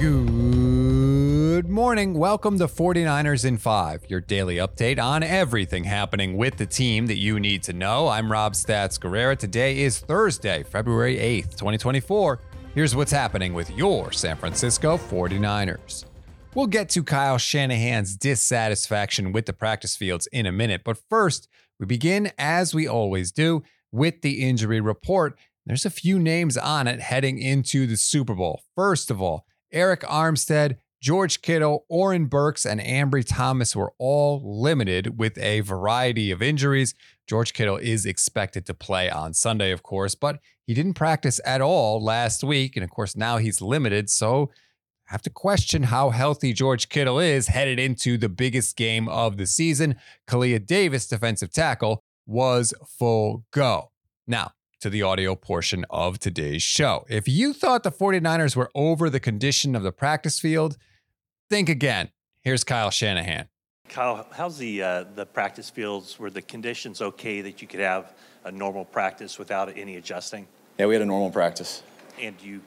Good morning. Welcome to 49ers in 5, your daily update on everything happening with the team that you need to know. I'm Rob Stats Guerrera. Today is Thursday, February 8th, 2024. Here's what's happening with your San Francisco 49ers. We'll get to Kyle Shanahan's dissatisfaction with the practice fields in a minute, but first, we begin as we always do with the injury report. There's a few names on it heading into the Super Bowl. First of all, Arik Armstead, George Kittle, Oren Burks, and Ambry Thomas were all limited with a variety of injuries. George Kittle is expected to play on Sunday, of course, but he didn't practice at all last week. And of course, now he's limited. So I have to question how healthy George Kittle is headed into the biggest game of the season. Kalia Davis, defensive tackle, was full go. Now, to the audio portion of today's show. If you thought the 49ers were over the condition of the practice field, think again. Here's Kyle Shanahan. Kyle, how's the uh, the practice fields? Were the conditions okay that you could have a normal practice without any adjusting? Yeah, we had a normal practice. And you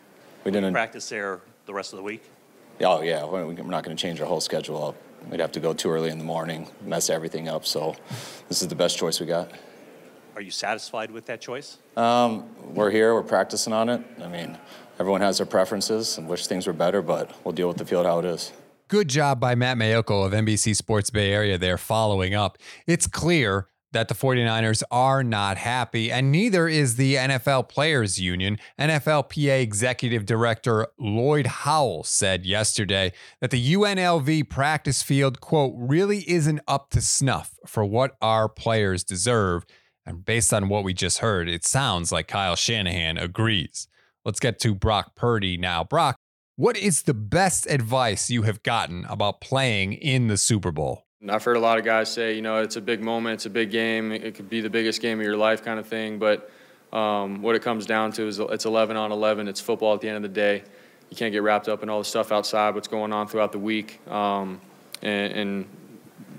We didn't- practice there the rest of the week? Oh yeah, we're we're not going to change our whole schedule up. We'd have to go too early in the morning, mess everything up. So this is the best choice we got. Are you satisfied with that choice? Um, we're here, we're practicing on it. I mean, everyone has their preferences and wish things were better, but we'll deal with the field how it is. Good job by Matt Maiocco of NBC Sports Bay Area there following up. It's clear that the 49ers are not happy, and neither is the NFL Players Union. NFLPA Executive Director Lloyd Howell said yesterday that the UNLV practice field, quote, really isn't up to snuff for what our players deserve. And based on what we just heard, it sounds like Kyle Shanahan agrees. Let's get to Brock Purdy now. Brock, what is the best advice you have gotten about playing in the Super Bowl? I've heard a lot of guys say, you know, it's a big moment, it's a big game, it could be the biggest game of your life kind of thing. But um, what it comes down to is it's 11 on 11. It's football at the end of the day. You can't get wrapped up in all the stuff outside, what's going on throughout the week. Um, and, and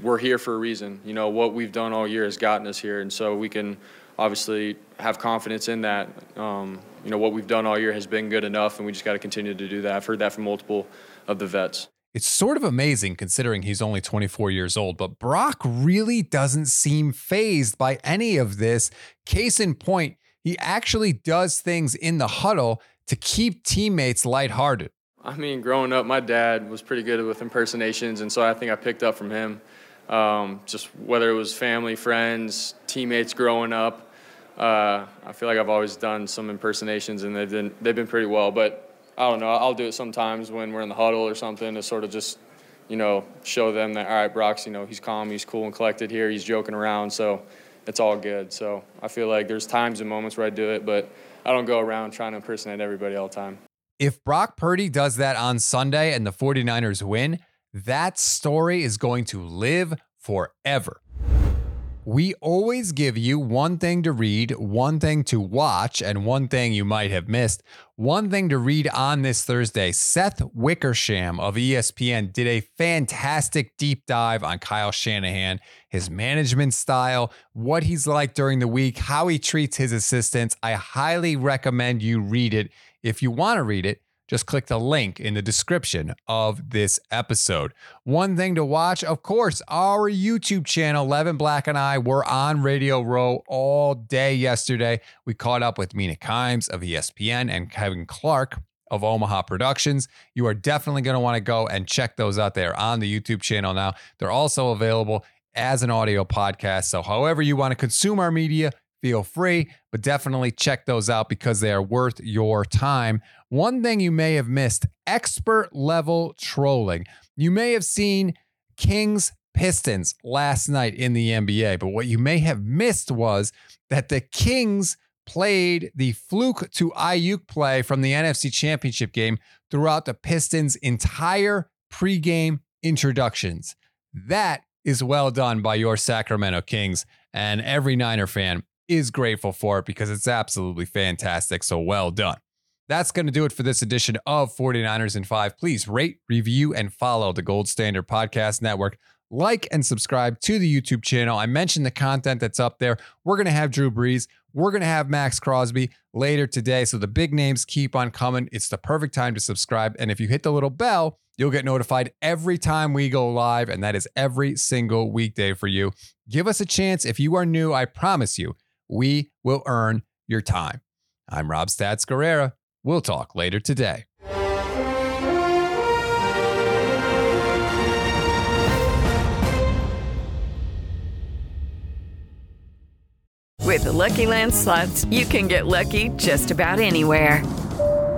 we're here for a reason. You know, what we've done all year has gotten us here. And so we can obviously have confidence in that. Um, you know, what we've done all year has been good enough, and we just got to continue to do that. I've heard that from multiple of the vets. It's sort of amazing considering he's only 24 years old, but Brock really doesn't seem fazed by any of this. Case in point, he actually does things in the huddle to keep teammates lighthearted. I mean, growing up, my dad was pretty good with impersonations, and so I think I picked up from him. Um, just whether it was family, friends, teammates growing up, uh, I feel like I've always done some impersonations, and they've been they've been pretty well. But I don't know, I'll do it sometimes when we're in the huddle or something to sort of just, you know, show them that all right, Brock's, you know, he's calm, he's cool and collected here, he's joking around, so it's all good. So I feel like there's times and moments where I do it, but I don't go around trying to impersonate everybody all the time. If Brock Purdy does that on Sunday and the 49ers win, that story is going to live forever. We always give you one thing to read, one thing to watch, and one thing you might have missed. One thing to read on this Thursday Seth Wickersham of ESPN did a fantastic deep dive on Kyle Shanahan, his management style, what he's like during the week, how he treats his assistants. I highly recommend you read it. If you want to read it, just click the link in the description of this episode. One thing to watch, of course, our YouTube channel, Levin Black and I were on Radio Row all day yesterday. We caught up with Mina Kimes of ESPN and Kevin Clark of Omaha Productions. You are definitely going to want to go and check those out there on the YouTube channel now. They're also available as an audio podcast. So, however you want to consume our media, feel free, but definitely check those out because they are worth your time. One thing you may have missed expert level trolling. You may have seen Kings Pistons last night in the NBA, but what you may have missed was that the Kings played the fluke to Aiyuk play from the NFC Championship game throughout the Pistons' entire pregame introductions. That is well done by your Sacramento Kings, and every Niner fan is grateful for it because it's absolutely fantastic. So well done. That's going to do it for this edition of 49ers in 5. Please rate, review, and follow the Gold Standard Podcast Network. Like and subscribe to the YouTube channel. I mentioned the content that's up there. We're going to have Drew Brees. We're going to have Maxx Crosby later today. So the big names keep on coming. It's the perfect time to subscribe. And if you hit the little bell, you'll get notified every time we go live. And that is every single weekday for you. Give us a chance. If you are new, I promise you, we will earn your time. I'm Rob Stats Guerrera. We'll talk later today. With the Lucky Land slots, you can get lucky just about anywhere.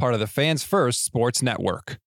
part of the Fans First Sports Network.